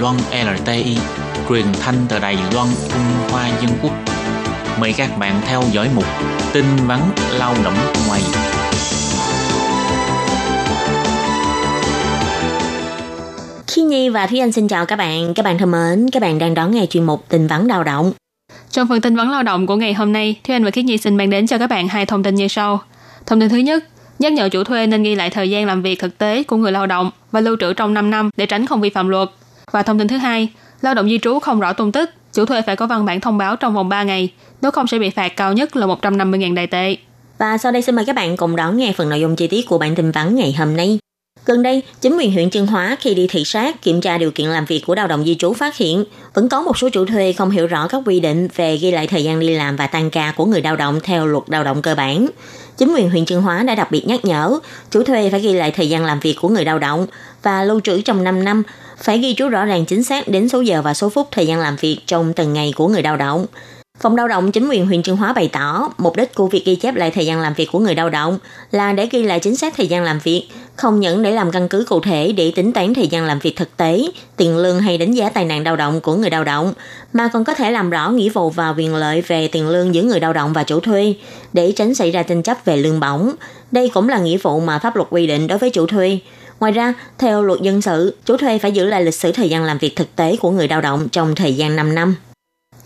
Loan LTI, truyền thanh từ Đài Loan, Trung Hoa Dân Quốc. Mời các bạn theo dõi mục tin vắn lao động ngoài. Khi Nhi và Thúy Anh xin chào các bạn. Các bạn thân mến, các bạn đang đón nghe chuyên mục tin vắn lao động. Trong phần tin vấn lao động của ngày hôm nay, Thúy Anh và Khiết Nhi xin mang đến cho các bạn hai thông tin như sau. Thông tin thứ nhất, nhắc nhở chủ thuê nên ghi lại thời gian làm việc thực tế của người lao động và lưu trữ trong 5 năm để tránh không vi phạm luật. Và thông tin thứ hai, lao động di trú không rõ tung tích, chủ thuê phải có văn bản thông báo trong vòng 3 ngày, nếu không sẽ bị phạt cao nhất là 150.000 đại tệ. Và sau đây xin mời các bạn cùng đón nghe phần nội dung chi tiết của bản tin vắn ngày hôm nay. Gần đây, chính quyền huyện Trương Hóa khi đi thị sát kiểm tra điều kiện làm việc của lao động di trú phát hiện vẫn có một số chủ thuê không hiểu rõ các quy định về ghi lại thời gian đi làm và tăng ca của người lao động theo luật lao động cơ bản. Chính quyền huyện Trương Hóa đã đặc biệt nhắc nhở chủ thuê phải ghi lại thời gian làm việc của người lao động và lưu trữ trong 5 năm, phải ghi chú rõ ràng chính xác đến số giờ và số phút thời gian làm việc trong từng ngày của người lao động. Phòng lao động chính quyền huyện Trương Hóa bày tỏ, mục đích của việc ghi chép lại thời gian làm việc của người lao động là để ghi lại chính xác thời gian làm việc, không những để làm căn cứ cụ thể để tính toán thời gian làm việc thực tế, tiền lương hay đánh giá tài nạn lao động của người lao động, mà còn có thể làm rõ nghĩa vụ và quyền lợi về tiền lương giữa người lao động và chủ thuê, để tránh xảy ra tranh chấp về lương bổng. Đây cũng là nghĩa vụ mà pháp luật quy định đối với chủ thuê. Ngoài ra, theo luật dân sự, chủ thuê phải giữ lại lịch sử thời gian làm việc thực tế của người lao động trong thời gian 5 năm.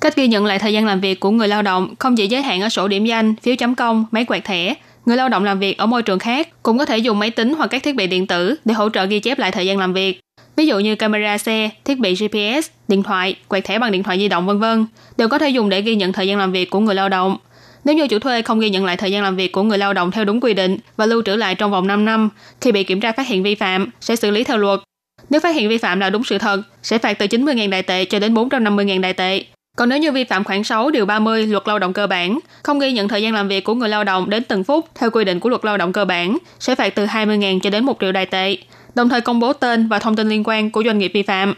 Cách ghi nhận lại thời gian làm việc của người lao động không chỉ giới hạn ở sổ điểm danh, phiếu chấm công, máy quẹt thẻ. Người lao động làm việc ở môi trường khác cũng có thể dùng máy tính hoặc các thiết bị điện tử để hỗ trợ ghi chép lại thời gian làm việc. Ví dụ như camera xe, thiết bị GPS, điện thoại, quẹt thẻ bằng điện thoại di động vân vân đều có thể dùng để ghi nhận thời gian làm việc của người lao động. Nếu như chủ thuê không ghi nhận lại thời gian làm việc của người lao động theo đúng quy định và lưu trữ lại trong vòng 5 năm, khi bị kiểm tra phát hiện vi phạm, sẽ xử lý theo luật. Nếu phát hiện vi phạm là đúng sự thật, sẽ phạt từ 90.000 đại tệ cho đến 450.000 đại tệ. Còn nếu như vi phạm khoảng 6 điều 30 luật lao động cơ bản, không ghi nhận thời gian làm việc của người lao động đến từng phút theo quy định của luật lao động cơ bản, sẽ phạt từ 20.000 cho đến 1 triệu đài tệ, đồng thời công bố tên và thông tin liên quan của doanh nghiệp vi phạm.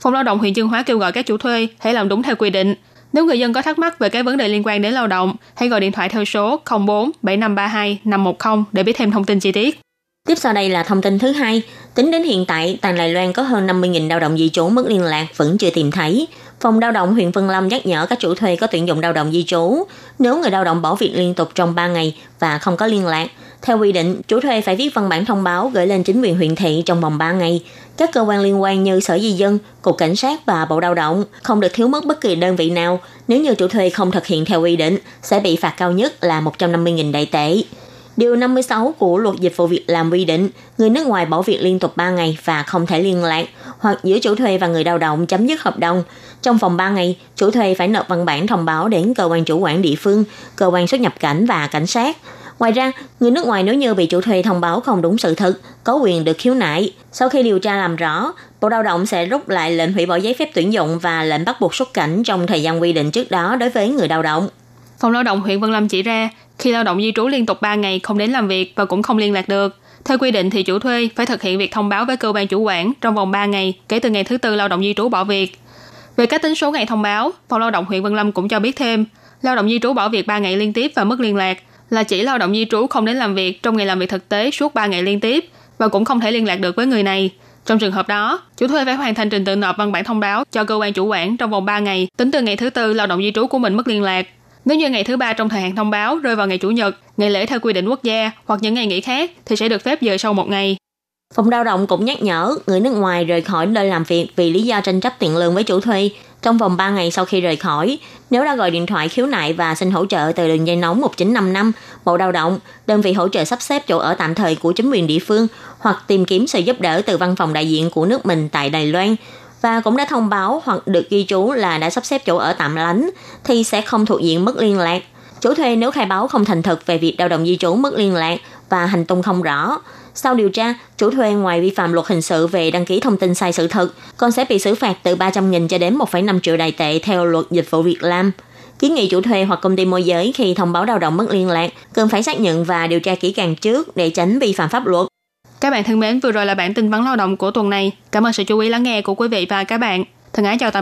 Phòng lao động huyện Chương Hóa kêu gọi các chủ thuê hãy làm đúng theo quy định. Nếu người dân có thắc mắc về các vấn đề liên quan đến lao động, hãy gọi điện thoại theo số 04 7532 510 để biết thêm thông tin chi tiết. Tiếp sau đây là thông tin thứ hai. Tính đến hiện tại, tại Đài Loan có hơn 50.000 lao động di trú mất liên lạc vẫn chưa tìm thấy. Phòng lao động huyện Vân Lâm nhắc nhở các chủ thuê có tuyển dụng lao động di trú. Nếu người lao động bỏ việc liên tục trong 3 ngày và không có liên lạc, theo quy định, chủ thuê phải viết văn bản thông báo gửi lên chính quyền huyện thị trong vòng 3 ngày. Các cơ quan liên quan như Sở Di dân, Cục Cảnh sát và Bộ Lao động không được thiếu mất bất kỳ đơn vị nào. Nếu như chủ thuê không thực hiện theo quy định, sẽ bị phạt cao nhất là 150.000 đại tệ. Điều 56 của luật dịch vụ việc làm quy định, người nước ngoài bỏ việc liên tục 3 ngày và không thể liên lạc, hoặc giữa chủ thuê và người lao động chấm dứt hợp đồng. Trong vòng 3 ngày, chủ thuê phải nộp văn bản thông báo đến cơ quan chủ quản địa phương, cơ quan xuất nhập cảnh và cảnh sát. Ngoài ra, người nước ngoài nếu như bị chủ thuê thông báo không đúng sự thật, có quyền được khiếu nại. Sau khi điều tra làm rõ, Bộ Lao động sẽ rút lại lệnh hủy bỏ giấy phép tuyển dụng và lệnh bắt buộc xuất cảnh trong thời gian quy định trước đó đối với người lao động. Phòng lao động huyện Vân Lâm chỉ ra, khi lao động di trú liên tục 3 ngày không đến làm việc và cũng không liên lạc được, theo quy định thì chủ thuê phải thực hiện việc thông báo với cơ quan chủ quản trong vòng 3 ngày kể từ ngày thứ tư lao động di trú bỏ việc. Về cách tính số ngày thông báo, Phòng lao động huyện Vân Lâm cũng cho biết thêm, lao động di trú bỏ việc 3 ngày liên tiếp và mất liên lạc là chỉ lao động di trú không đến làm việc trong ngày làm việc thực tế suốt 3 ngày liên tiếp và cũng không thể liên lạc được với người này. Trong trường hợp đó, chủ thuê phải hoàn thành trình tự nộp văn bản thông báo cho cơ quan chủ quản trong vòng 3 ngày tính từ ngày thứ tư lao động di trú của mình mất liên lạc. Nếu như ngày thứ ba trong thời hạn thông báo rơi vào ngày chủ nhật, ngày lễ theo quy định quốc gia hoặc những ngày nghỉ khác thì sẽ được phép dời sau một ngày. Phòng lao động cũng nhắc nhở người nước ngoài rời khỏi nơi làm việc vì lý do tranh chấp tiền lương với chủ thuê trong vòng 3 ngày sau khi rời khỏi. Nếu đã gọi điện thoại khiếu nại và xin hỗ trợ từ đường dây nóng 1955, Bộ Lao động, đơn vị hỗ trợ sắp xếp chỗ ở tạm thời của chính quyền địa phương hoặc tìm kiếm sự giúp đỡ từ văn phòng đại diện của nước mình tại Đài Loan và cũng đã thông báo hoặc được ghi chú là đã sắp xếp chỗ ở tạm lánh thì sẽ không thuộc diện mất liên lạc. Chủ thuê nếu khai báo không thành thực về việc lao động di trú mất liên lạc và hành tung không rõ, sau điều tra, chủ thuê ngoài vi phạm luật hình sự về đăng ký thông tin sai sự thật, còn sẽ bị xử phạt từ 300.000 cho đến 1,5 triệu đài tệ theo luật dịch vụ Việt Nam Kiến nghị chủ thuê hoặc công ty môi giới khi thông báo lao động mất liên lạc cần phải xác nhận và điều tra kỹ càng trước để tránh vi phạm pháp luật. Các bạn thân mến, vừa rồi là bản tin vắn lao động của tuần này. Cảm ơn sự chú ý lắng nghe của quý vị và các bạn. Thân ái chào tạm biệt.